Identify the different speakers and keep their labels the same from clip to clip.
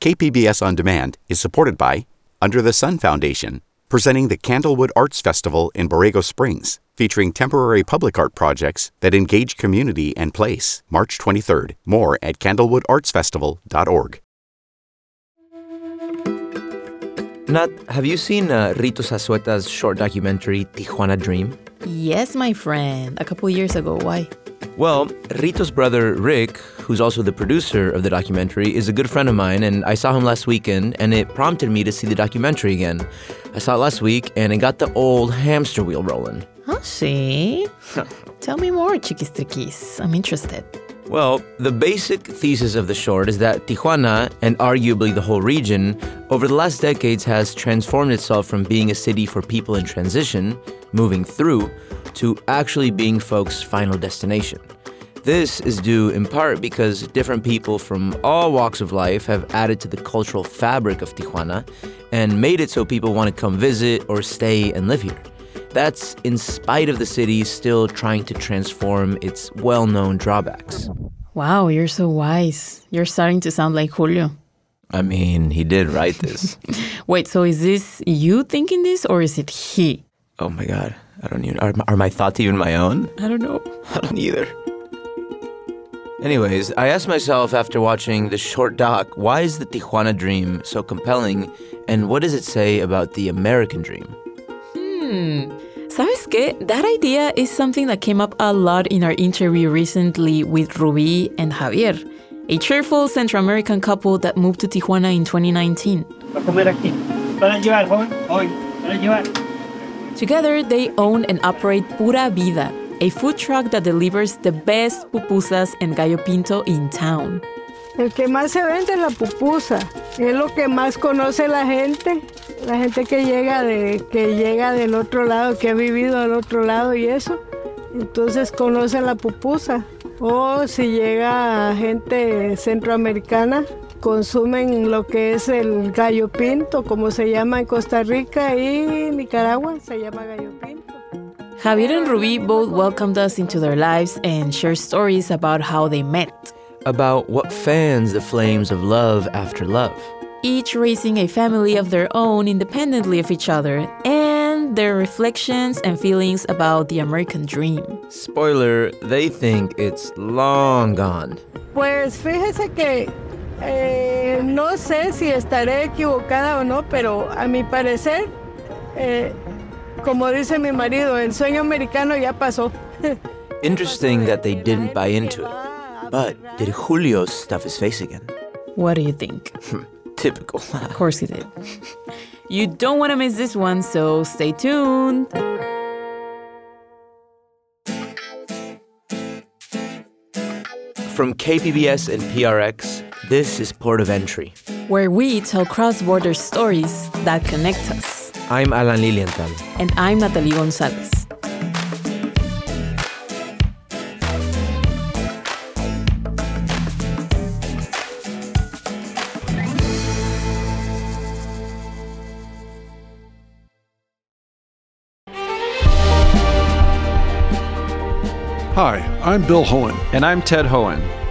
Speaker 1: KPBS On Demand is supported by Under the Sun Foundation, presenting the Candlewood Arts Festival in Borrego Springs, featuring temporary public art projects that engage community and place. March 23rd. More at candlewoodartsfestival.org.
Speaker 2: Nat, have you seen uh, Rito Zazueta's short documentary, Tijuana Dream?
Speaker 3: Yes, my friend. A couple years ago. Why?
Speaker 2: Well, Rito's brother, Rick, who's also the producer of the documentary, is a good friend of mine, and I saw him last weekend, and it prompted me to see the documentary again. I saw it last week, and it got the old hamster wheel rolling.
Speaker 3: Oh, see? Tell me more, chiquistriquis. I'm interested.
Speaker 2: Well, the basic thesis of the short is that Tijuana, and arguably the whole region, over the last decades has transformed itself from being a city for people in transition, moving through, to actually being folks' final destination. This is due in part because different people from all walks of life have added to the cultural fabric of Tijuana and made it so people want to come visit or stay and live here. That's in spite of the city still trying to transform its well known drawbacks.
Speaker 3: Wow, you're so wise. You're starting to sound like Julio.
Speaker 2: I mean, he did write this.
Speaker 3: Wait, so is this you thinking this or is it he?
Speaker 2: oh my god, I don't even. Are, are my thoughts even my own?
Speaker 3: I don't know.
Speaker 2: I don't either. Anyways, I asked myself after watching the short doc, why is the Tijuana dream so compelling and what does it say about the American dream?
Speaker 3: Hmm. ¿Sabes qué? That idea is something that came up a lot in our interview recently with Rubi and Javier, a cheerful Central American couple that moved to Tijuana in 2019.
Speaker 4: Va aquí. Para llevar, joven. Hoy. Para llevar.
Speaker 3: Together, they own and operate Pura Vida, a food truck that delivers the best pupusas and gallo pinto in town.
Speaker 5: El que más se vende es la pupusa. Es lo que más conoce la gente. La gente que llega, del otro lado, que ha vivido del otro lado y eso. Entonces conocen la pupusa. O si llega gente centroamericana, consumen lo que es el gallo pinto, como se llama en Costa Rica y Nicaragua, se llama gallo pinto.
Speaker 3: Javier and Ruby both welcomed us into their lives and shared stories about how they met,
Speaker 2: About what fans the flames of love after love.
Speaker 3: each raising a family of their own independently of each other, and their reflections and feelings about the American dream.
Speaker 2: Spoiler, they think it's long gone.
Speaker 5: Pues fíjese que eh, no sé si estaré equivocada o no, pero a mi parecer, eh, como dice mi marido, el sueño americano ya pasó.
Speaker 2: Interesting that they didn't buy into it. But did Julio stuff his face again?
Speaker 3: What do you think?
Speaker 2: Hmm, typical.
Speaker 3: Of course he did. You don't want to miss this one, so stay tuned.
Speaker 2: From KPBS and PRX, this is Port of Entry.
Speaker 3: where we tell cross border stories that connect us.
Speaker 2: I'm Alan Lilienthal.
Speaker 3: And I'm Natali Gonzalez.
Speaker 6: Hi, I'm Bill Hoehn.
Speaker 7: And I'm Ted Hoehn.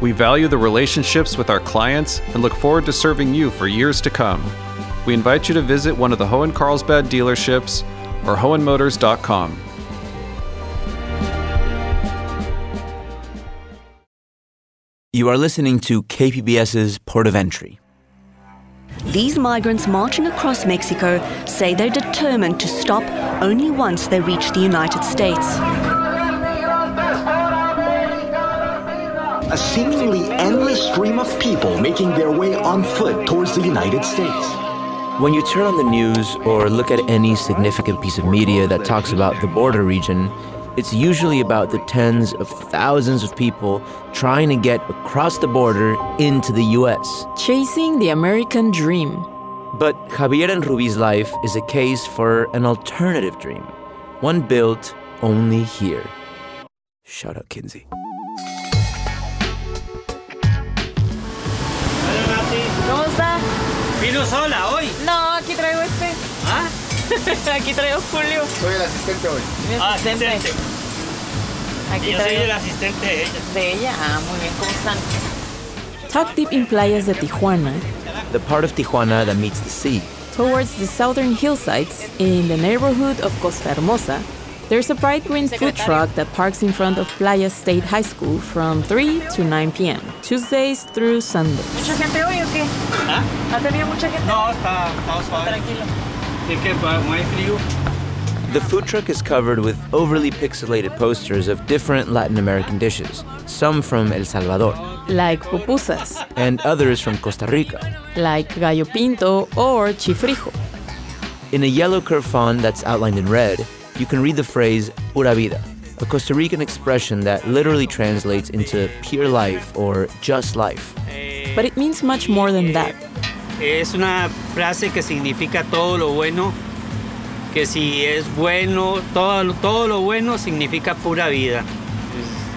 Speaker 7: We value the relationships with our clients and look forward to serving you for years to come. We invite you to visit one of the Hoehn Carlsbad dealerships or hoehnmotors.com.
Speaker 2: You are listening to KPBS's Port of Entry.
Speaker 8: These migrants marching across Mexico say they're determined to stop only once they reach the United States.
Speaker 9: A seemingly endless stream of people making their way on foot towards the United States.
Speaker 2: When you turn on the news or look at any significant piece of media that talks about the border region, It's usually about the tens of thousands of people trying to get across the border into the US.
Speaker 3: Chasing the American dream.
Speaker 2: But Javier and Rubi's life is a case for an alternative dream, one built only here. Shout out Kinsey.
Speaker 4: ¿Vino sola hoy?
Speaker 10: No, aquí traigo este.
Speaker 4: ¿Ah?
Speaker 10: aquí traigo Julio.
Speaker 11: Soy el asistente hoy.
Speaker 4: Ah,
Speaker 10: asistente.
Speaker 4: asistente.
Speaker 10: Aquí
Speaker 4: Yo soy el asistente de ella.
Speaker 10: de ella. Ah, muy bien, ¿cómo están?
Speaker 3: Tucked deep in playas de Tijuana,
Speaker 2: The part of Tijuana that meets the sea.
Speaker 3: towards the southern hillsides, in the neighborhood of Costa Hermosa, there's a bright green food truck that parks in front of Playa State High School from 3 to 9 p.m., Tuesdays through Sundays.
Speaker 10: ¿Mucha gente hoy o qué?
Speaker 4: ¿Ah?
Speaker 10: ¿Ha tenido mucha gente?
Speaker 4: No, está, está suave.
Speaker 10: Tranquilo.
Speaker 4: Es que pa- hay frío.
Speaker 2: The food truck is covered with overly pixelated posters of different Latin American dishes, some from El Salvador,
Speaker 3: Like pupusas,
Speaker 2: and others from Costa Rica.
Speaker 3: like gallo pinto or chifrijo.
Speaker 2: In a yellow curved font that's outlined in red, you can read the phrase pura vida, a Costa Rican expression that literally translates into pure life or just life.
Speaker 3: But it means much more than that.
Speaker 4: Es una frase que significa todo lo bueno, que si es bueno, todo, lo- todo lo bueno significa pura vida.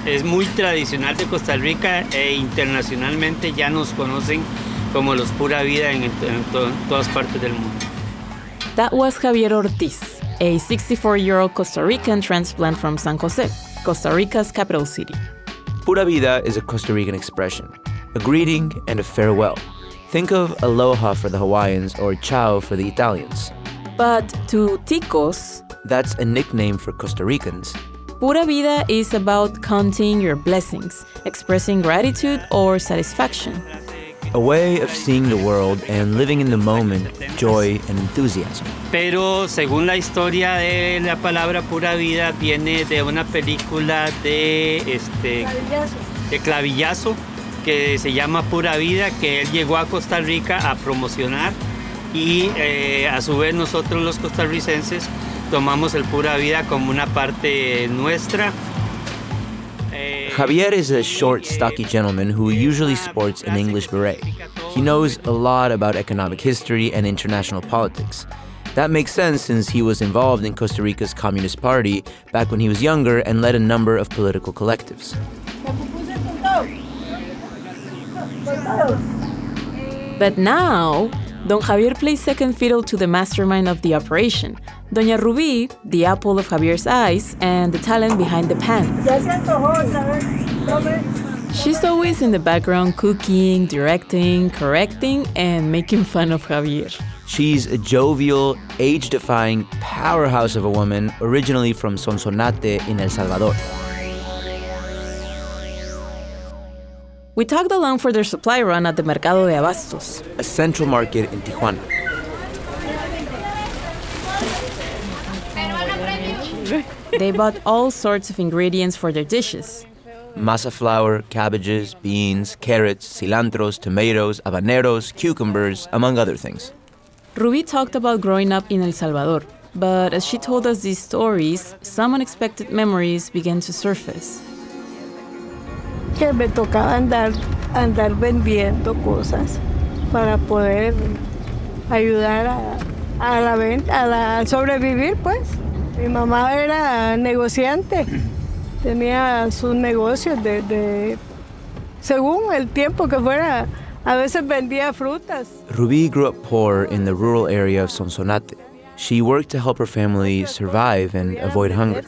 Speaker 4: Es, es muy tradicional de Costa Rica e internacionalmente ya nos conocen como los pura vida en, en to- en todas partes del mundo.
Speaker 3: That was Javier Ortiz, a 64 year old Costa Rican transplant from San Jose, Costa Rica's capital city.
Speaker 2: Pura vida is a Costa Rican expression, a greeting and a farewell. Think of aloha for the Hawaiians or ciao for the Italians.
Speaker 3: But to ticos,
Speaker 2: That's a nickname for Costa Ricans.
Speaker 3: Pura Vida is about counting your blessings, expressing gratitude or satisfaction.
Speaker 2: A way of seeing the world and living in the moment, joy and enthusiasm.
Speaker 4: Pero según la historia de la palabra pura vida viene de una película de este de Clavillazo que se llama Pura Vida que él llegó a Costa Rica a promocionar y eh, a su vez nosotros los costarricenses tomamos el Pura Vida como una parte nuestra.
Speaker 2: Javier is a short, stocky gentleman who usually sports an English beret. He knows a lot about economic history and international politics. That makes sense since he was involved in Costa Rica's Communist Party back when he was younger and led a number of political collectives.
Speaker 3: But now, Don Javier plays second fiddle to the mastermind of the operation, Doña Rubí, the apple of Javier's eyes, and the talent behind the pan. She's always in the background cooking, directing, correcting, and making fun of Javier.
Speaker 2: She's a jovial, age defying powerhouse of a woman originally from Sonsonate in El Salvador.
Speaker 3: We tagged along for their supply run at the Mercado de Abastos.
Speaker 2: a central market in Tijuana.
Speaker 3: They bought all sorts of ingredients for their dishes.
Speaker 2: Masa flour, cabbages, beans, carrots, cilantros, tomatoes, habaneros, cucumbers, among other things.
Speaker 3: Ruby talked about growing up in El Salvador, but as she told us these stories, some unexpected memories began to surface.
Speaker 5: Que me tocaba andar, andar vendiendo cosas para poder ayudar a, a la venta, a la- a sobrevivir, pues. Mi mamá era negociante, tenía sus negocios de, de- según el tiempo que fuera, a veces vendía frutas.
Speaker 2: Ruby grew up poor in the rural area of Sonsonate. She worked to help her family survive and avoid hunger.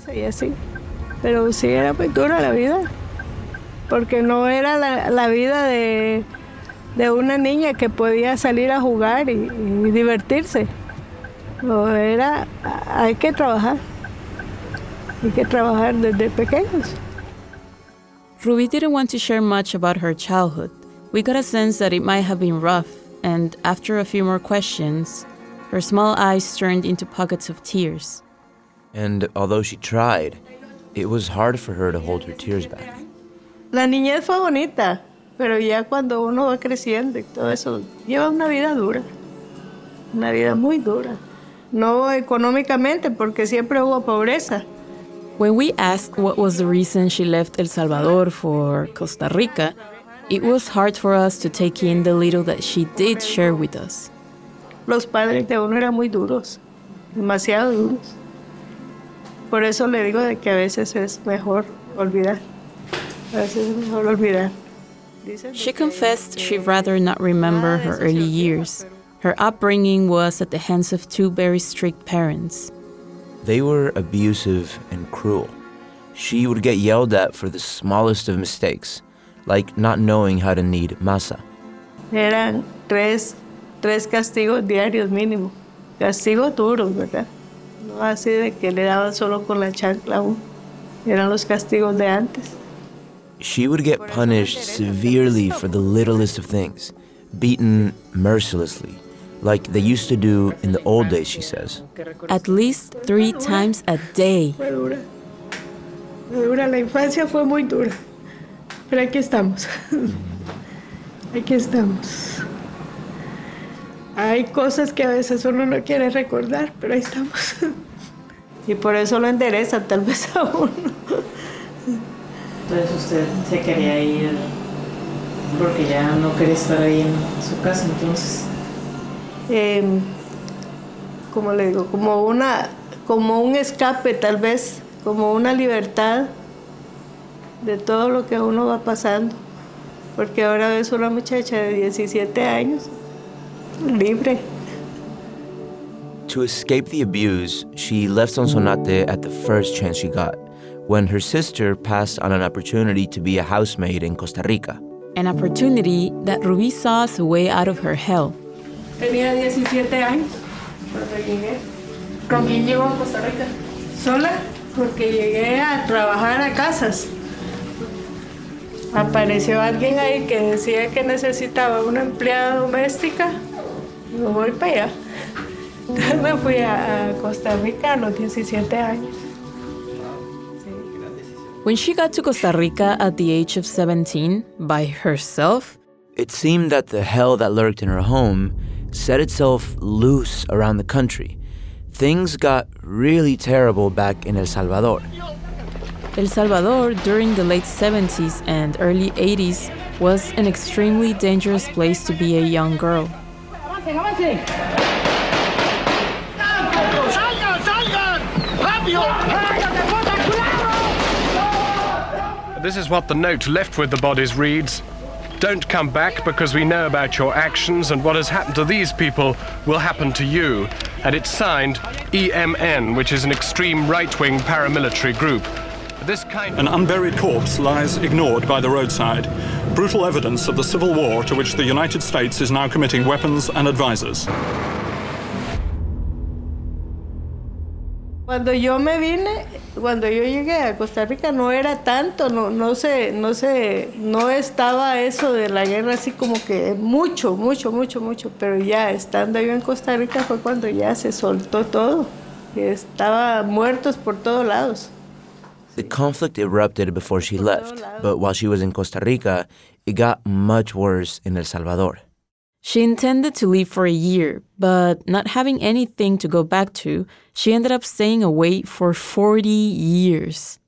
Speaker 5: Pero sí era muy dura la vida, porque no era la, la vida de, de una niña que podía salir a jugar y, y divertirse. No, era, hay que trabajar, hay que trabajar desde pequeños.
Speaker 3: Ruby didn't want to share much about her childhood. We got a sense that it might have been rough, and after a few more questions, her small eyes turned into pockets of tears.
Speaker 2: And although she tried, it was hard for her to hold her tears back.
Speaker 5: La niñez fue bonita, pero ya cuando uno va creciendo y todo eso, lleva una vida dura, una vida muy dura. No económicamente, porque siempre hubo pobreza,
Speaker 3: When we asked what was the reason she left El Salvador for Costa Rica, it was hard for us to take in the little that she did share with us.
Speaker 5: Los padres de uno eran muy duros, demasiado duros. Por eso le digo de que a veces es mejor olvidar.
Speaker 3: She confessed she'd rather not remember her early years. Her upbringing was at the hands of two very strict parents.
Speaker 2: They were abusive and cruel. She would get yelled at for the smallest of mistakes, like not knowing how to knead masa.
Speaker 5: Eran tres, tres castigos diarios mínimo. Castigos duros, ¿verdad? No así de que le daban solo con la chancla a. Eran los castigos de antes.
Speaker 2: She would get punished severely for the littlest of things, beaten mercilessly, like they used to do in the old days, she says.
Speaker 3: At least three times a day.
Speaker 5: Dura. Dura. La infancia fue muy dura. Pero aquí estamos. Aquí estamos. Hay cosas que a veces uno no quiere recordar, pero ahí estamos. Y por eso lo endereza tal vez a uno.
Speaker 10: Entonces usted se quería ir porque ya no quería estar ahí en su casa, entonces.
Speaker 5: Eh, como le digo, como una, como un escape tal vez, como una libertad de todo lo que uno va pasando. Porque ahora es una muchacha de 17 años, libre.
Speaker 2: To escape the abuse, she left Sonsonate at the first chance she got, when her sister passed on an opportunity to be a housemaid in Costa Rica.
Speaker 3: An opportunity that Ruby saw as a way out of her hell.
Speaker 5: Tenía 17 años cuando llegué.
Speaker 10: ¿Con quién llegó a Costa Rica?
Speaker 5: Sola, porque llegué a trabajar a casas. Apareció alguien ahí que decía que necesitaba una empleada doméstica. Digo, voy para allá. Entonces me fui a, a Costa Rica a los 17 años.
Speaker 3: When she got to Costa Rica at the age of 17 by herself,
Speaker 2: It seemed that the hell that lurked in her home set itself loose around the country. Things got really terrible back in El Salvador.
Speaker 3: El Salvador during the late 70s and early 80s was an extremely dangerous place to be a young girl.
Speaker 11: This is what the note left with the bodies reads Don't come back because we know about your actions, and what has happened to these people will happen to you. And it's signed EMN, which is an extreme right wing paramilitary group. Kind
Speaker 12: An unburied corpse lies ignored by the roadside. Brutal evidence of the civil war to which the United States is now committing weapons and advisors.
Speaker 5: Cuando yo me vine, cuando yo llegué a Costa Rica no era tanto, no, no se, no se, no estaba eso de la guerra así como que mucho, mucho, mucho, mucho, pero ya estando yo en Costa Rica fue cuando ya se soltó todo, estaba muertos por todos lados.
Speaker 2: The conflict erupted before she left, but while she was in Costa Rica, it got much worse in El Salvador.
Speaker 3: She intended to leave for a year, but not having anything to go back to, she ended up staying away for 40 years.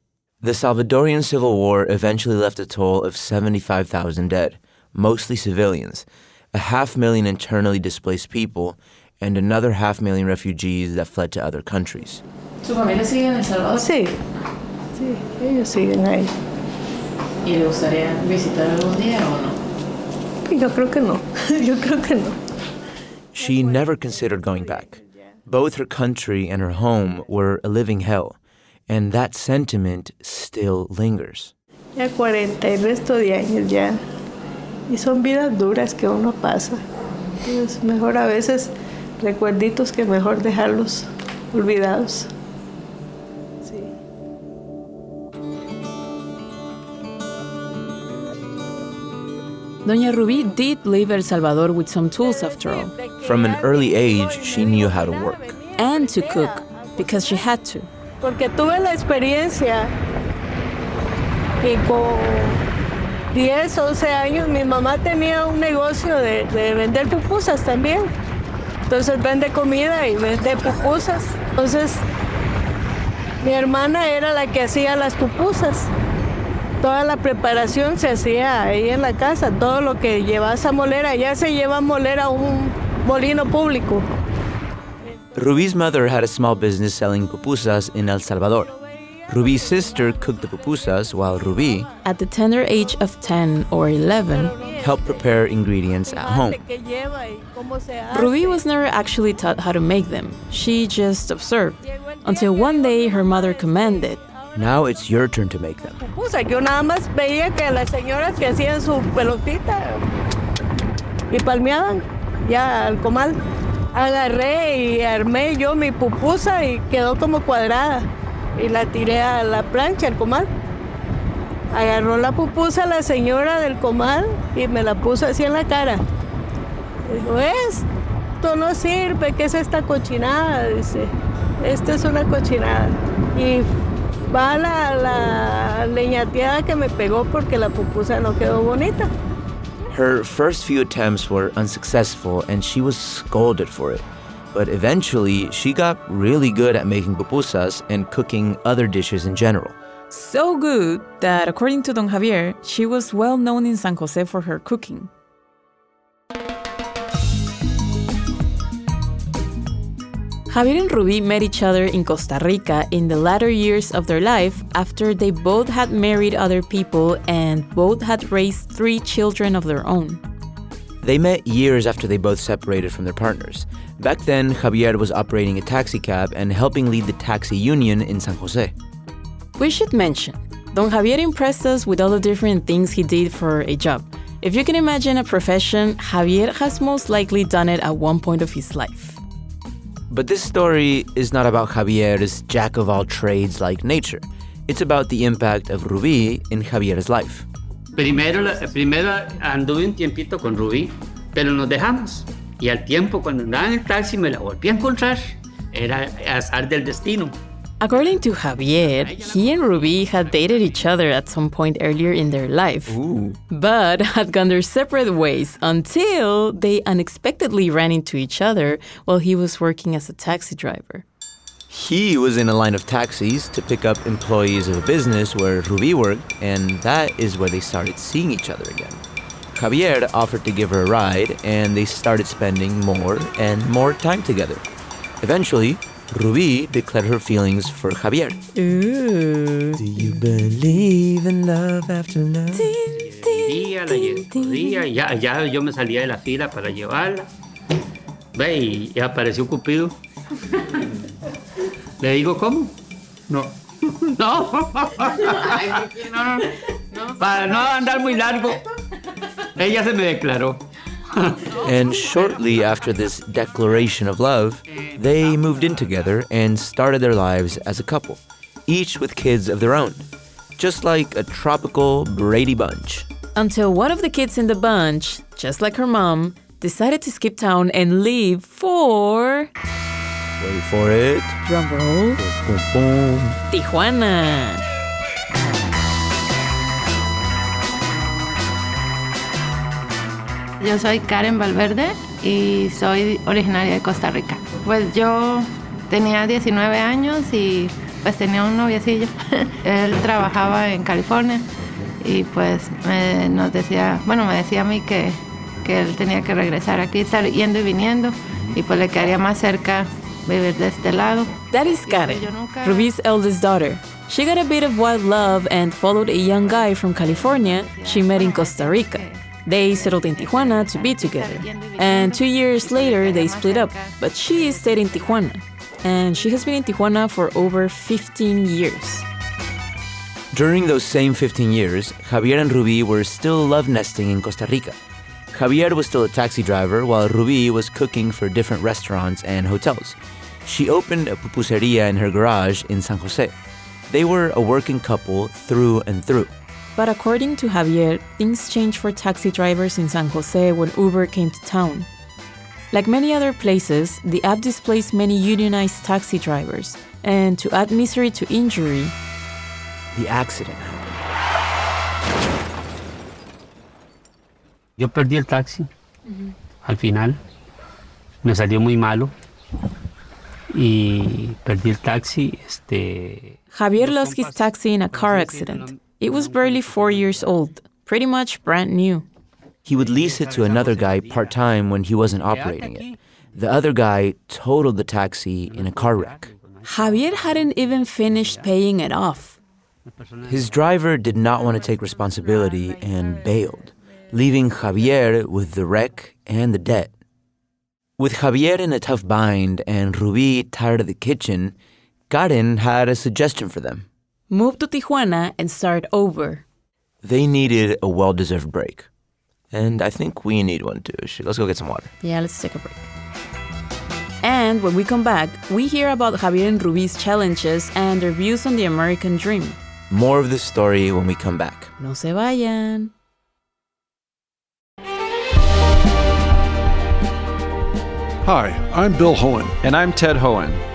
Speaker 2: The Salvadorian Civil War eventually left a toll of 75,000 dead, mostly civilians, a half million internally displaced people, and another half million refugees that fled to other countries.
Speaker 10: ¿Su familia sigue en El Salvador?
Speaker 5: Sí, sí, ellos siguen ahí.
Speaker 10: ¿Y le gustaría visitar algún día o no?
Speaker 5: Yo creo que no, yo creo que no.
Speaker 2: She never considered going back. Both her country and her home were a living hell, and that sentiment still lingers.
Speaker 5: Ya 40 y resto de años ya. Y son vidas duras que uno pasa. Es mejor a veces recuerditos que mejor dejarlos olvidados.
Speaker 3: Doña Rubí did leave El Salvador with some tools after all,
Speaker 2: From an early age, she knew how to work.
Speaker 3: and to cook, because she had to.
Speaker 5: Porque tuve la experiencia que con 10, 11 años mi mamá tenía un negocio de, de vender pupusas también. Entonces vende comida y vende pupusas. Entonces Mi hermana era la que hacía las pupusas. Toda la preparación se hacía ahí en la casa. Todo lo que llevas a moler, allá se lleva a moler a un molino público.
Speaker 2: Ruby's mother had a small business selling pupusas in El Salvador. Ruby's sister cooked the pupusas while Ruby,
Speaker 3: At the tender age of 10 or 11,
Speaker 2: helped prepare ingredients at home.
Speaker 3: Ruby was never actually taught how to make them. She just observed. Until one day her mother commanded,
Speaker 2: Now it's your turn to make them.
Speaker 5: Pupusa, yo nada más veía que las señoras que hacían su pelotita y palmeaban ya al comal. Agarré y armé yo mi pupusa y quedó como cuadrada. Y la tiré a la plancha, al comal. Agarró la pupusa la señora del comal y me la puso así en la cara. Dijo, esto no sirve, ¿qué es esta cochinada? Dice, esta es una cochinada. Y va la, la leñateada que me pegó porque la pupusa no quedó bonita.
Speaker 2: Her first few attempts were unsuccessful and she was scolded for it. But eventually, she got really good at making pupusas and cooking other dishes in general.
Speaker 3: so good that according to Don Javier, she was well known in San Jose for her cooking. Javier and Ruby met each other in Costa Rica in the latter years of their life after they both had married other people and both had raised three children of their own.
Speaker 2: They met years after they both separated from their partners. Back then, Javier was operating a taxi cab and helping lead the taxi union in San Jose.
Speaker 3: We should mention, Don Javier impressed us with all the different things he did for a job. If you can imagine a profession, Javier has most likely done it at one point of his life.
Speaker 2: But this story is not about Javier's jack of all trades like nature. It's about the impact of Ruby in Javier's life.
Speaker 4: Primero, primero anduve un tiempito con Rubí, pero nos dejamos. Y al tiempo, cuando andaba en el taxi, me la volví a encontrar. Era azar del destino.
Speaker 3: According to Javier, he and Ruby had dated each other at some point earlier in their life, but had gone their separate ways until they unexpectedly ran into each other while he was working as a taxi driver.
Speaker 2: He was in a line of taxis to pick up employees of a business where Ruby worked, and that is where they started seeing each other again. Javier offered to give her a ride, and they started spending more and more time together. Eventually, Ruby declared her feelings for Javier.
Speaker 3: Ooh.
Speaker 2: Do you believe in love after love?
Speaker 4: Día, la día, ya, ya yo me salía de la fila para llevarla. Ve, y, apareció Cupido. Le digo, ¿cómo? No. No. no, no. Para no andar muy largo. Ella se me declaró.
Speaker 2: And shortly after this declaration of love, they moved in together and started their lives as a couple, each with kids of their own, just like a tropical Brady Bunch.
Speaker 3: Until one of the kids in the bunch, just like her mom, decided to skip town and leave for.
Speaker 2: Wait for it.
Speaker 3: Drum roll.
Speaker 2: Boom, boom.
Speaker 3: Tijuana.
Speaker 13: Yo soy Karen Valverde y soy originaria de Costa Rica. Pues yo tenía 19 años y pues tenía un noviecillo. Él trabajaba en California y pues me- nos decía, bueno, me decía a mí que, que él tenía que regresar aquí, estar yendo y viniendo y pues le quedaría más cerca vivir de este lado.
Speaker 3: That is Karen, Ruby's eldest daughter. She got a bit of wild love and followed a young guy from California she met in Costa Rica. They settled in Tijuana to be together. And two years later, they split up, but she stayed in Tijuana. And she has been in Tijuana for over 15 years.
Speaker 2: During those same 15 years, Javier and Ruby were still love nesting in Costa Rica. Javier was still a taxi driver, while Ruby was cooking for different restaurants and hotels. She opened a pupuseria in her garage in San Jose. They were a working couple through and through.
Speaker 3: But according to Javier, things changed for taxi drivers in San Jose when Uber came to town. Like many other places, the app displaced many unionized taxi drivers. And to add misery to injury,
Speaker 2: The accident. happened.
Speaker 4: Yo perdí el taxi. Al final. Me salió muy malo.
Speaker 10: y perdí el taxi. Este,
Speaker 3: Javier lost his taxi in a car accident. It was barely four years old, pretty much brand new.
Speaker 2: He would lease it to another guy part time when he wasn't operating it. The other guy totaled the taxi in a car wreck.
Speaker 3: Javier hadn't even finished paying it off.
Speaker 2: His driver did not want to take responsibility and bailed, leaving Javier with the wreck and the debt. With Javier in a tough bind and Ruby tired of the kitchen, Karen had a suggestion for them.
Speaker 3: Move to Tijuana and start over.
Speaker 2: They needed a well deserved break. And I think we need one too. Let's go get some water.
Speaker 3: Yeah, let's take a break. And when we come back, we hear about Javier and Ruby's challenges and their views on the American dream.
Speaker 2: More of this story when we come back.
Speaker 3: No se vayan.
Speaker 6: Hi, I'm Bill Hoehn.
Speaker 7: And I'm Ted Hoehn.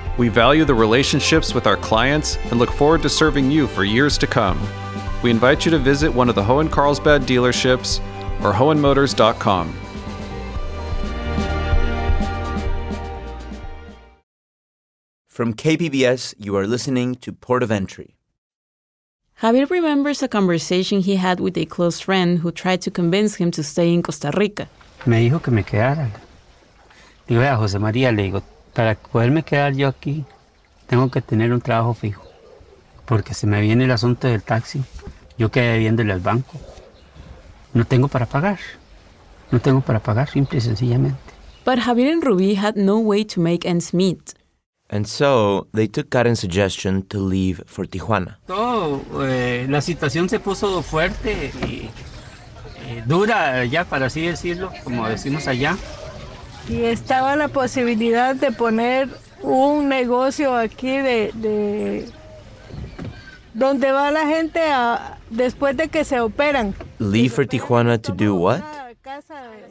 Speaker 7: We value the relationships with our clients and look forward to serving you for years to come. We invite you to visit one of the Hoehn Carlsbad dealerships or hoehnmotors.com.
Speaker 2: From KPBS, you are listening to Port of Entry.
Speaker 3: Javier remembers a conversation he had with a close friend who tried to convince him to stay in Costa Rica.
Speaker 10: Me dijo que me quedara. Digo, a José María, le digo, para poderme quedar yo aquí, tengo que tener un trabajo fijo. Porque se me viene el asunto del taxi. Yo quedé viéndole al banco. No tengo para pagar. No tengo para pagar, simple y sencillamente.
Speaker 3: But Javier and Ruby had no way to make ends meet.
Speaker 2: And so they took Karen's suggestion to leave for Tijuana.
Speaker 10: Todo, eh, la situación se puso fuerte y eh, dura ya, para así decirlo, como decimos allá.
Speaker 5: Y estaba la posibilidad de poner un negocio aquí de, de donde va la gente después de que se operan.
Speaker 2: Leave for Tijuana to do what?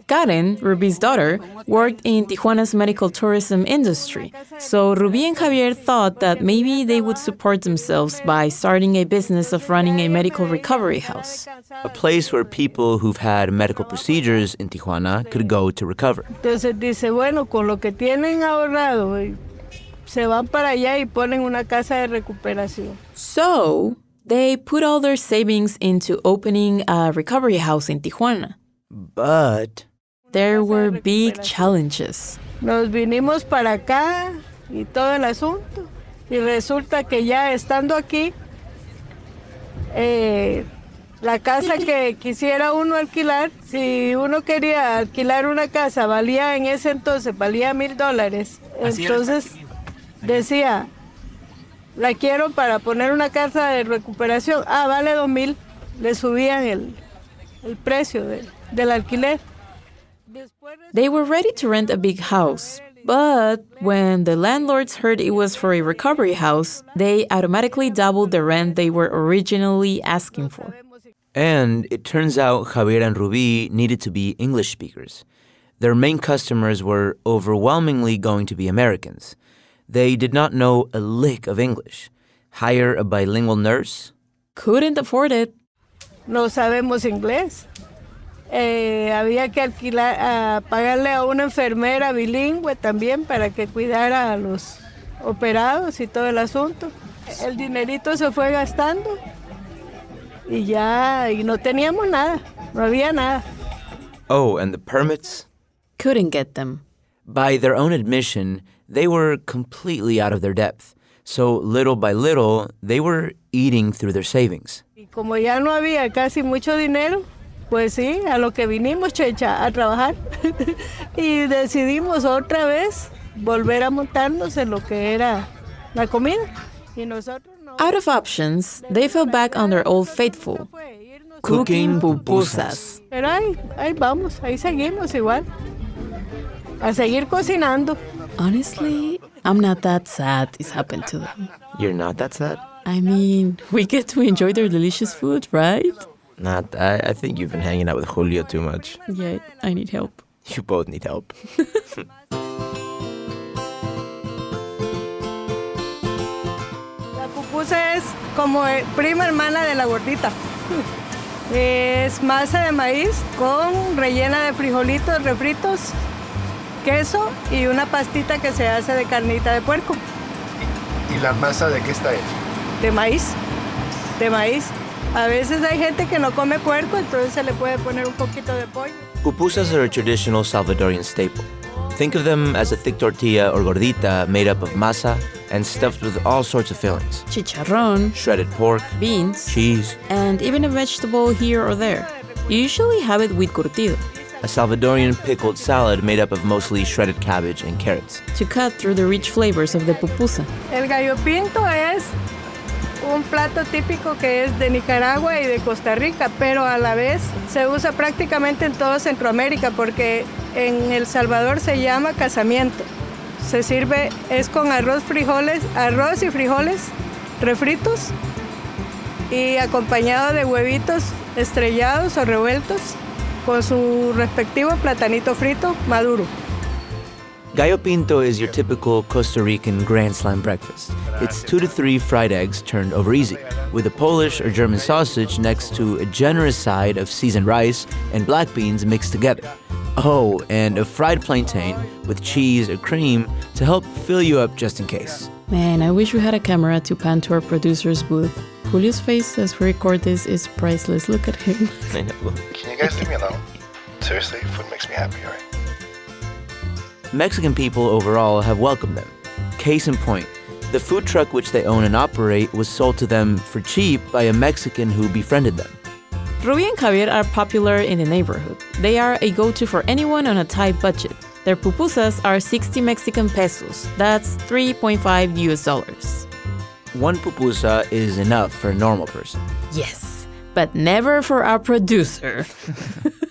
Speaker 3: Karen, Ruby's daughter, worked in Tijuana's medical tourism industry. So Ruby and Javier thought that maybe they would support themselves by starting a business of running a medical recovery house.
Speaker 2: A place where people who've had medical procedures in Tijuana could go to recover.
Speaker 5: Entonces dice, bueno, con lo que tienen ahorrado, eh, se van para allá y ponen una casa de recuperación.
Speaker 3: So they put all their savings into opening a recovery house in Tijuana.
Speaker 2: But
Speaker 3: there were big challenges.
Speaker 5: Nos vinimos para acá y todo el asunto. Y resulta que ya estando aquí, eh, la casa que quisiera uno alquilar, si uno quería alquilar una casa, valía en ese entonces, valía mil dólares. Entonces decía, la quiero para poner una casa de recuperación. Ah, vale dos mil. Le subían el, el precio de, del alquiler.
Speaker 3: They were ready to rent a big house, but when the landlords heard it was for a recovery house, they automatically doubled the rent they were originally asking for.
Speaker 2: And it turns out Javier and Ruby needed to be English speakers. Their main customers were overwhelmingly going to be Americans. They did not know a lick of English. Hire a bilingual nurse?
Speaker 3: Couldn't afford it.
Speaker 5: No sabemos inglés. Eh, había que alquilar, a pagarle a una enfermera bilingüe también para que cuidara a los operados y todo el asunto. El dinerito se fue gastando y ya y no teníamos nada, no había nada.
Speaker 2: Oh, and the permits?
Speaker 3: Couldn't get them.
Speaker 2: By their own admission, they were completely out of their depth. So little by little, they were eating through their savings.
Speaker 5: Y como ya no había casi mucho dinero, pues sí, a lo que vinimos, Checha, a trabajar. y decidimos otra vez volver a montarnos en lo que era la comida. Y nosotros no.
Speaker 3: Out of options, they fell back on their old faithful, cooking pupusas.
Speaker 5: Pero ahí, ahí vamos, ahí seguimos igual. A seguir cocinando.
Speaker 3: Honestly, I'm not that sad this happened to them.
Speaker 2: You're not that sad?
Speaker 3: I mean, we get to enjoy their delicious food, right?
Speaker 2: Not. I, I think you've been hanging out with Julio too much.
Speaker 3: Yeah, I need help.
Speaker 2: You both need help.
Speaker 5: La pupusa es como prima hermana de la gordita. Es masa de maíz con rellena de frijolitos refritos, queso y una pastita que se hace de carnita de puerco.
Speaker 14: ¿Y la masa de qué está hecha?
Speaker 5: De maíz, de maíz. A veces hay gente que no come puerco, entonces se le puede poner un poquito de pollo.
Speaker 2: Pupusas are a traditional Salvadorian staple. Think of them as a thick tortilla or gordita made up of masa and stuffed with all sorts of fillings
Speaker 3: Chicharrón,
Speaker 2: shredded pork,
Speaker 3: beans,
Speaker 2: cheese,
Speaker 3: and even a vegetable here or there. You usually have it with curtido
Speaker 2: a Salvadorian pickled salad made up of mostly shredded cabbage and carrots.
Speaker 3: to cut through the rich flavors of the pupusa.
Speaker 5: El gallo pinto es un plato típico que es de Nicaragua y de Costa Rica, pero a la vez se usa prácticamente en toda Centroamérica porque en El Salvador se llama casamiento. Se sirve, es con arroz, frijoles, arroz y frijoles refritos y acompañado de huevitos estrellados o revueltos con su respectivo platanito frito maduro.
Speaker 2: Gallo Pinto is your typical Costa Rican Grand Slam breakfast. It's two to three fried eggs turned over easy, with a Polish or German sausage next to a generous side of seasoned rice and black beans mixed together. Oh, and a fried plantain with cheese or cream to help fill you up just in case.
Speaker 3: Man, I wish we had a camera to pan to our producer's booth. Julio's face as we record this is priceless. Look at him.
Speaker 14: Can you guys leave me alone? Seriously, food makes me happy, alright?
Speaker 2: Mexican people overall have welcomed them. Case in point, the food truck which they own and operate was sold to them for cheap by a Mexican who befriended them.
Speaker 3: Ruby and Javier are popular in the neighborhood. They are a go to for anyone on a tight budget. Their pupusas are 60 Mexican pesos. That's 3.5 US dollars.
Speaker 2: One pupusa is enough for a normal person.
Speaker 3: Yes, but never for our producer.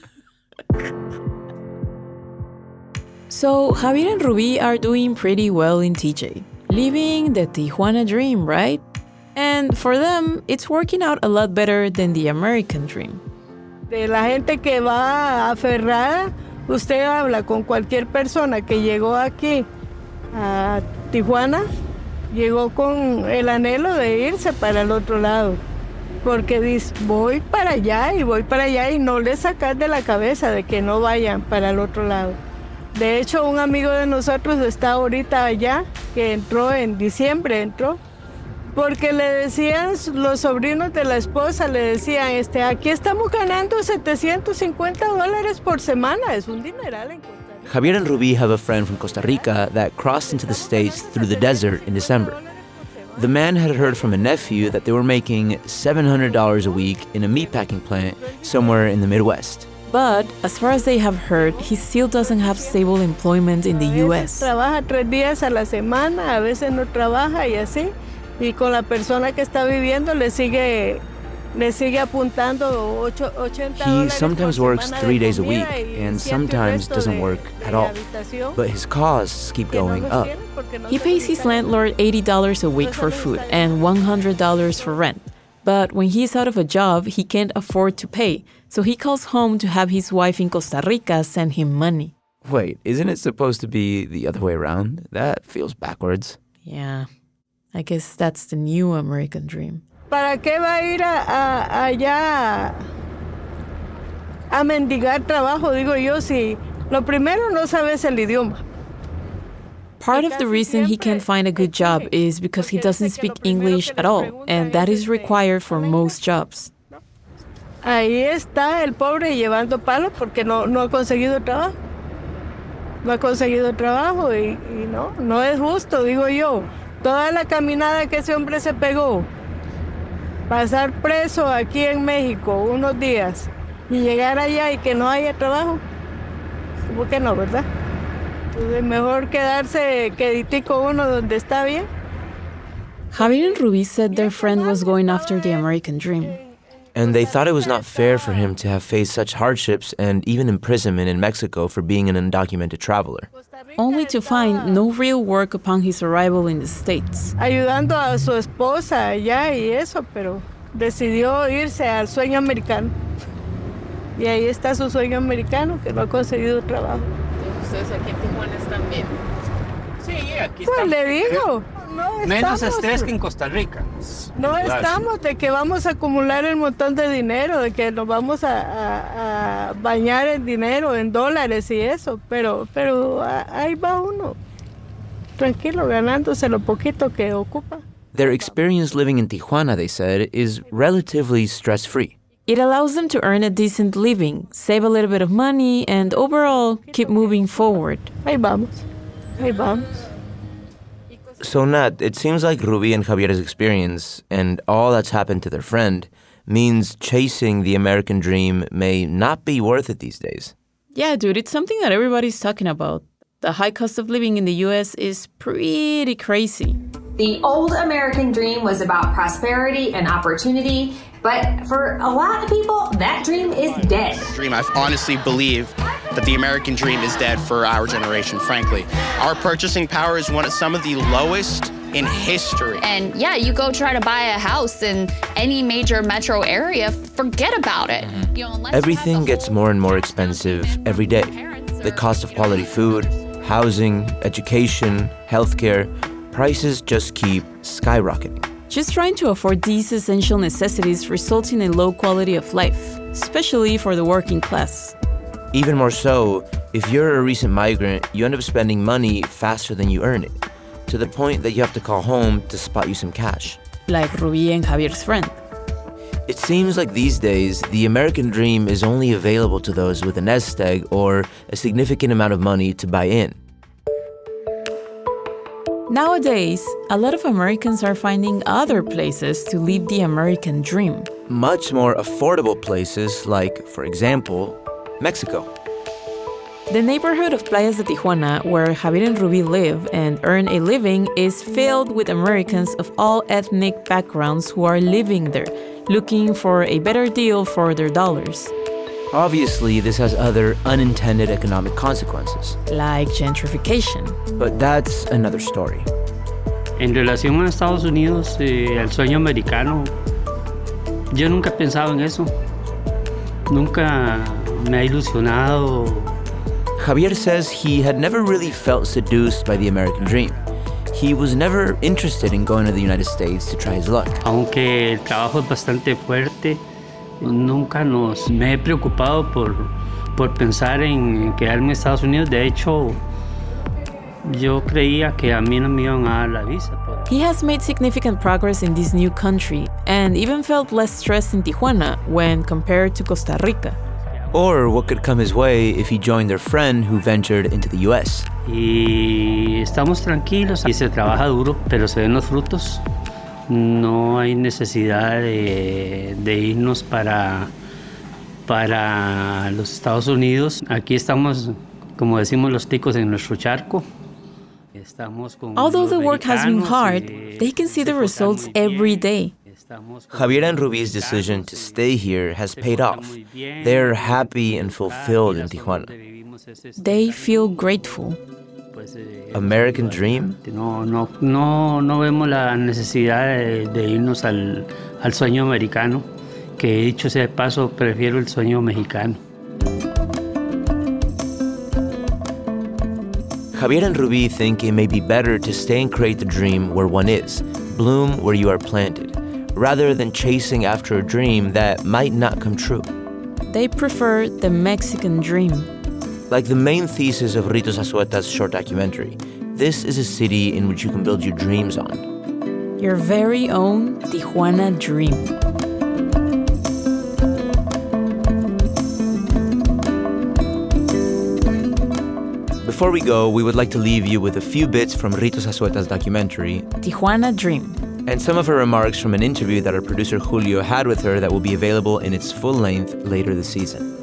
Speaker 3: so, Javier and Ruby are doing pretty well in TJ, living the Tijuana dream, right? And for them, it's working out a lot better than the American dream.
Speaker 5: De la gente que va aferrada, usted habla con cualquier persona que llegó aquí a Tijuana, llegó con el anhelo de irse para el otro lado. Porque dice, voy para allá y voy para allá y no le sacas de la cabeza de que no vayan para el otro lado. De hecho, un amigo de nosotros está ahorita allá, que entró en diciembre, entró, porque le decían los sobrinos de la esposa, le decían, este, aquí estamos ganando 750 dólares por semana, es un dineral.
Speaker 2: Javier and Ruby have a friend from Costa Rica that crossed into the States through the desert in December. The man had heard from a nephew that they were making $700 a week in a meatpacking plant somewhere in the Midwest.
Speaker 3: But as far as they have heard, he still doesn't have stable employment in the US.
Speaker 5: Trabaja tres días a la semana, a veces no trabaja y así. Y con la persona que está viviendo le sigue, le sigue apuntando 80
Speaker 2: He sometimes works three days a week and sometimes doesn't work at all. But his costs keep going up.
Speaker 3: He pays his landlord $80 a week for food and $100 for rent. But when he's out of a job, he can't afford to pay, so he calls home to have his wife in Costa Rica send him money.
Speaker 2: Wait, isn't it supposed to be the other way around? That feels backwards.
Speaker 3: Yeah, I guess that's the new American dream.
Speaker 5: ¿Para qué va a ir a, a- allá a mendigar trabajo? Digo yo, si lo primero no sabes el idioma.
Speaker 3: Part of the reason he can't find a good job is because he doesn't speak English at all, and that is required for most jobs.
Speaker 5: Ahí está el pobre llevando palos porque no, no ha conseguido trabajo. No ha conseguido trabajo y, y no, no es justo, digo yo. Toda la caminada que ese hombre se pegó, pasar preso aquí en México unos días y llegar allá y que no haya trabajo, ¿por qué no, verdad? Entonces mejor quedarse queditico uno donde está bien.
Speaker 3: Javier and Ruby said their friend was going after the American dream.
Speaker 2: And they thought it was not fair for him to have faced such hardships and even imprisonment in Mexico for being an undocumented traveler.
Speaker 3: only to find no real work upon his arrival in the States.
Speaker 5: Ayudando a su esposa allá y eso, pero decidió irse al sueño americano. Y ahí está su sueño americano, que no ha conseguido trabajo.
Speaker 15: Ustedes aquí en Tijuana están bien.
Speaker 4: Sí, aquí
Speaker 5: Pues le digo, no
Speaker 4: Menos
Speaker 5: estamos,
Speaker 4: estrés que en Costa Rica.
Speaker 5: No
Speaker 4: Claro.
Speaker 5: estamos de que vamos a acumular el montón de dinero, de que nos vamos a, a- a bañar en dinero, en dólares y eso, pero, pero a- ahí va uno, tranquilo, ganándose lo poquito que ocupa.
Speaker 2: Their experience living in Tijuana, they said, is relatively stress free.
Speaker 3: It allows them to earn a decent living, save a little bit of money, and overall keep moving forward.
Speaker 5: Ahí vamos, ahí vamos.
Speaker 2: So, Nat, it seems like Ruby and Javier's experience and all that's happened to their friend means chasing the American dream may not be worth it these days.
Speaker 3: Yeah, dude, it's something that everybody's talking about. The high cost of living in the US is pretty crazy.
Speaker 16: The old American dream was about prosperity and opportunity, but for a lot of people, that dream is dead.
Speaker 17: dream. I honestly believe that the American dream is dead for our generation, frankly. Our purchasing power is one of some of the lowest in history.
Speaker 18: And yeah, you go try to buy a house in any major metro area, forget about it. Mm-hmm. You know, unless
Speaker 2: Everything gets more and more expensive every day. The cost of quality food, housing, education, healthcare, prices just keep skyrocketing.
Speaker 3: Just trying to afford these essential necessities results in a low quality of life, especially for the working class.
Speaker 2: Even more so, if you're a recent migrant, you end up spending money faster than you earn it, to the point that you have to call home to spot you some cash.
Speaker 3: Like Ruby and Javier's friend.
Speaker 2: It seems like these days, the American dream is only available to those with a nest egg or a significant amount of money to buy in.
Speaker 3: Nowadays, a lot of Americans are finding other places to live the American dream.
Speaker 2: Much more affordable places like, for example, Mexico.
Speaker 3: The neighborhood of Playas de Tijuana, where Javier and Ruby live and earn a living, is filled with Americans of all ethnic backgrounds who are living there, looking for a better deal for their dollars,
Speaker 2: Obviously, this has other unintended economic consequences,
Speaker 3: like gentrification.
Speaker 2: but that's another story.
Speaker 4: En relación a Estados Unidos, eh, al sueño americano, yo nunca he pensado en eso. Nunca me ha ilusionado.
Speaker 2: Javier says he had never really felt seduced by the American dream. He was never interested in going to the United States to try his luck.
Speaker 4: Aunque el trabajo es bastante fuerte, nunca nos me he preocupado por, por pensar en quedarme en Estados Unidos. De hecho, yo creía que a mí no me iban a dar la visa.
Speaker 3: He has made significant progress in this new country and even felt less stressed in Tijuana when compared to Costa Rica.
Speaker 2: Or what could come his way if he joined their friend who ventured into the US.
Speaker 4: Y estamos tranquilos y se trabaja duro, pero se ven los frutos. No hay necesidad de, de irnos para, para los Estados Unidos. Aquí estamos, como decimos los ticos, en nuestro charco.
Speaker 3: Although the work has been hard,
Speaker 4: y
Speaker 3: they can see the results every day.
Speaker 2: Javier and Rubi's decision to stay here has paid off. They're happy and fulfilled in Tijuana.
Speaker 3: They feel grateful.
Speaker 2: American dream?
Speaker 4: No, no, no, no vemos la necesidad de, de irnos al, al sueño americano, que dicho sea de paso, prefiero el sueño mexicano.
Speaker 2: Javier and Ruby think it may be better to stay and create the dream where one is, bloom where you are planted, rather than chasing after a dream that might not come true.
Speaker 3: They prefer the Mexican dream.
Speaker 2: Like the main thesis of Rito Zazueta's short documentary, this is a city in which you can build your dreams on.
Speaker 3: Your very own Tijuana dream.
Speaker 2: Before we go, we would like to leave you with a few bits from Rito Zazueta's documentary
Speaker 3: Tijuana Dream.
Speaker 2: and some of her remarks from an interview that our producer Julio had with her that will be available in its full length later this season.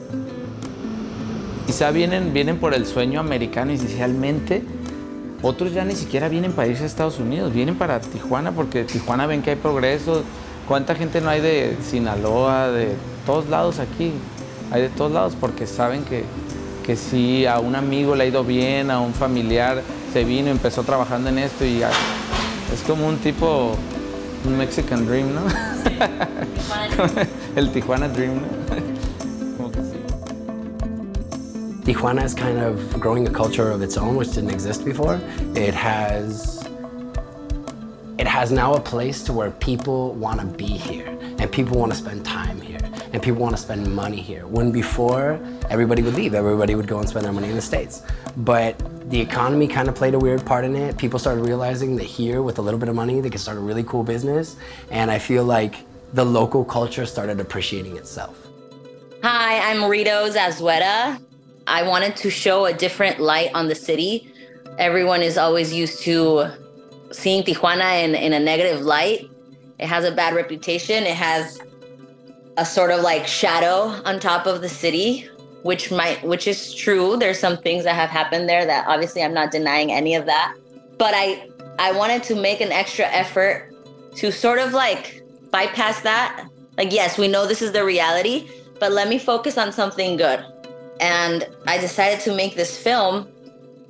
Speaker 19: Quizá vienen, vienen por el sueño americano inicialmente. Otros ya ni siquiera vienen para irse a Estados Unidos, vienen para Tijuana porque Tijuana ven que hay progreso. ¿Cuánta gente no hay de Sinaloa, de todos lados aquí? Hay de todos lados porque saben que, que sí, a un amigo le ha ido bien, a un familiar se vino, empezó trabajando en esto y ya, es como un tipo, un Mexican Dream, ¿no? El Tijuana Dream, ¿no?
Speaker 20: Tijuana is kind of growing a culture of its own, which didn't exist before. It has it has now a place to where people want to be here and people want to spend time here and people want to spend money here. When before everybody would leave, everybody would go and spend their money in the States. But the economy kind of played a weird part in it. People started realizing that here, with a little bit of money, they could start a really cool business. And I feel like the local culture started appreciating itself.
Speaker 21: Hi, I'm Rito Zazueta. I wanted to show a different light on the city. Everyone is always used to seeing Tijuana in, in a negative light. It has a bad reputation. It has a sort of like shadow on top of the city, which might which is true. There's some things that have happened there that obviously I'm not denying any of that. But I I wanted to make an extra effort to sort of like bypass that. Like yes, we know this is the reality, but let me focus on something good. And I decided to make this film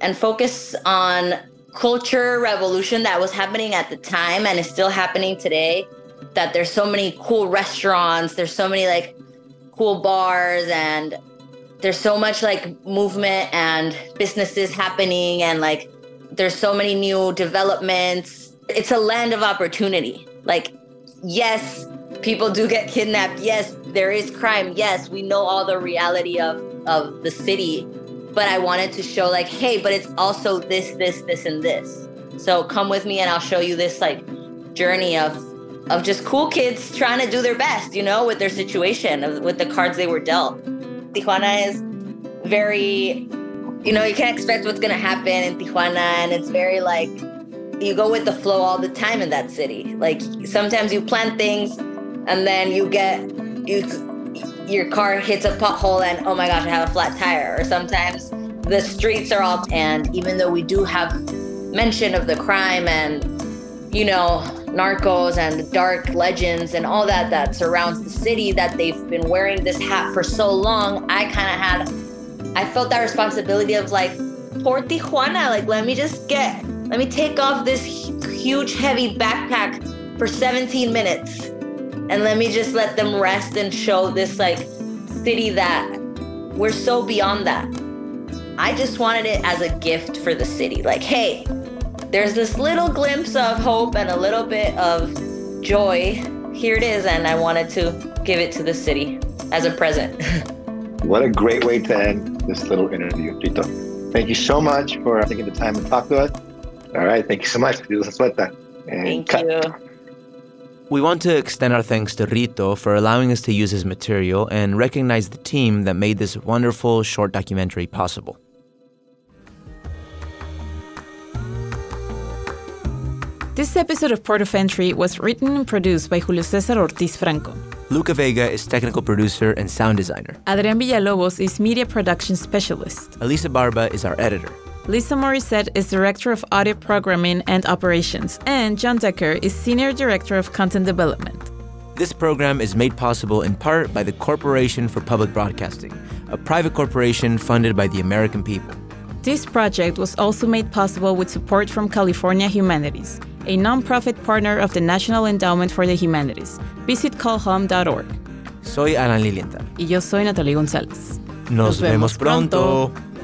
Speaker 21: and focus on culture revolution that was happening at the time and is still happening today. That there's so many cool restaurants, there's so many like cool bars, and there's so much like movement and businesses happening, and like there's so many new developments. It's a land of opportunity. Like, yes, people do get kidnapped. Yes, there is crime. Yes, we know all the reality of of the city, but I wanted to show like, hey, but it's also this, this, this, and this. So come with me and I'll show you this like journey of of just cool kids trying to do their best, you know, with their situation, with the cards they were dealt. Tijuana is very, you know, you can't expect what's gonna happen in Tijuana, and it's very like you go with the flow all the time in that city. Like sometimes you plan things, and then you get you your car hits a pothole and oh my gosh, I have a flat tire. Or sometimes the streets are all, and even though we do have mention of the crime and, you know, narcos and the dark legends and all that that surrounds the city, that they've been wearing this hat for so long, I kind of had, I felt that responsibility of like, poor Tijuana, like, let me just get, let me take off this huge, heavy backpack for 17 minutes and let me just let them rest and show this like city that we're so beyond that. I just wanted it as a gift for the city. Like, hey, there's this little glimpse of hope and a little bit of joy. Here it is, and I wanted to give it to the city as a present.
Speaker 14: what a great way to end this little interview, Rito. Thank you so much for taking the time to talk to us. All right, thank you so much.
Speaker 21: Thank cut. you.
Speaker 2: We want to extend our thanks to Rito for allowing us to use his material and recognize the team that made this wonderful short documentary possible.
Speaker 3: This episode of Port of Entry was written and produced by Julio Cesar Ortiz Franco.
Speaker 2: Luca Vega is technical producer and sound designer.
Speaker 3: Adrian Villalobos is media production specialist.
Speaker 2: Elisa Barba is our editor.
Speaker 3: Lisa Morissette is Director of Audio Programming and Operations, and John Decker is Senior Director of Content Development.
Speaker 2: This program is made possible in part by the Corporation for Public Broadcasting, a private corporation funded by the American people.
Speaker 3: This project was also made possible with support from California Humanities, a nonprofit partner of the National Endowment for the Humanities. Visit calhum.org.
Speaker 2: Soy Alan Lilienthal.
Speaker 3: Y yo soy Natali González.
Speaker 2: Nos, Nos vemos, vemos pronto. pronto.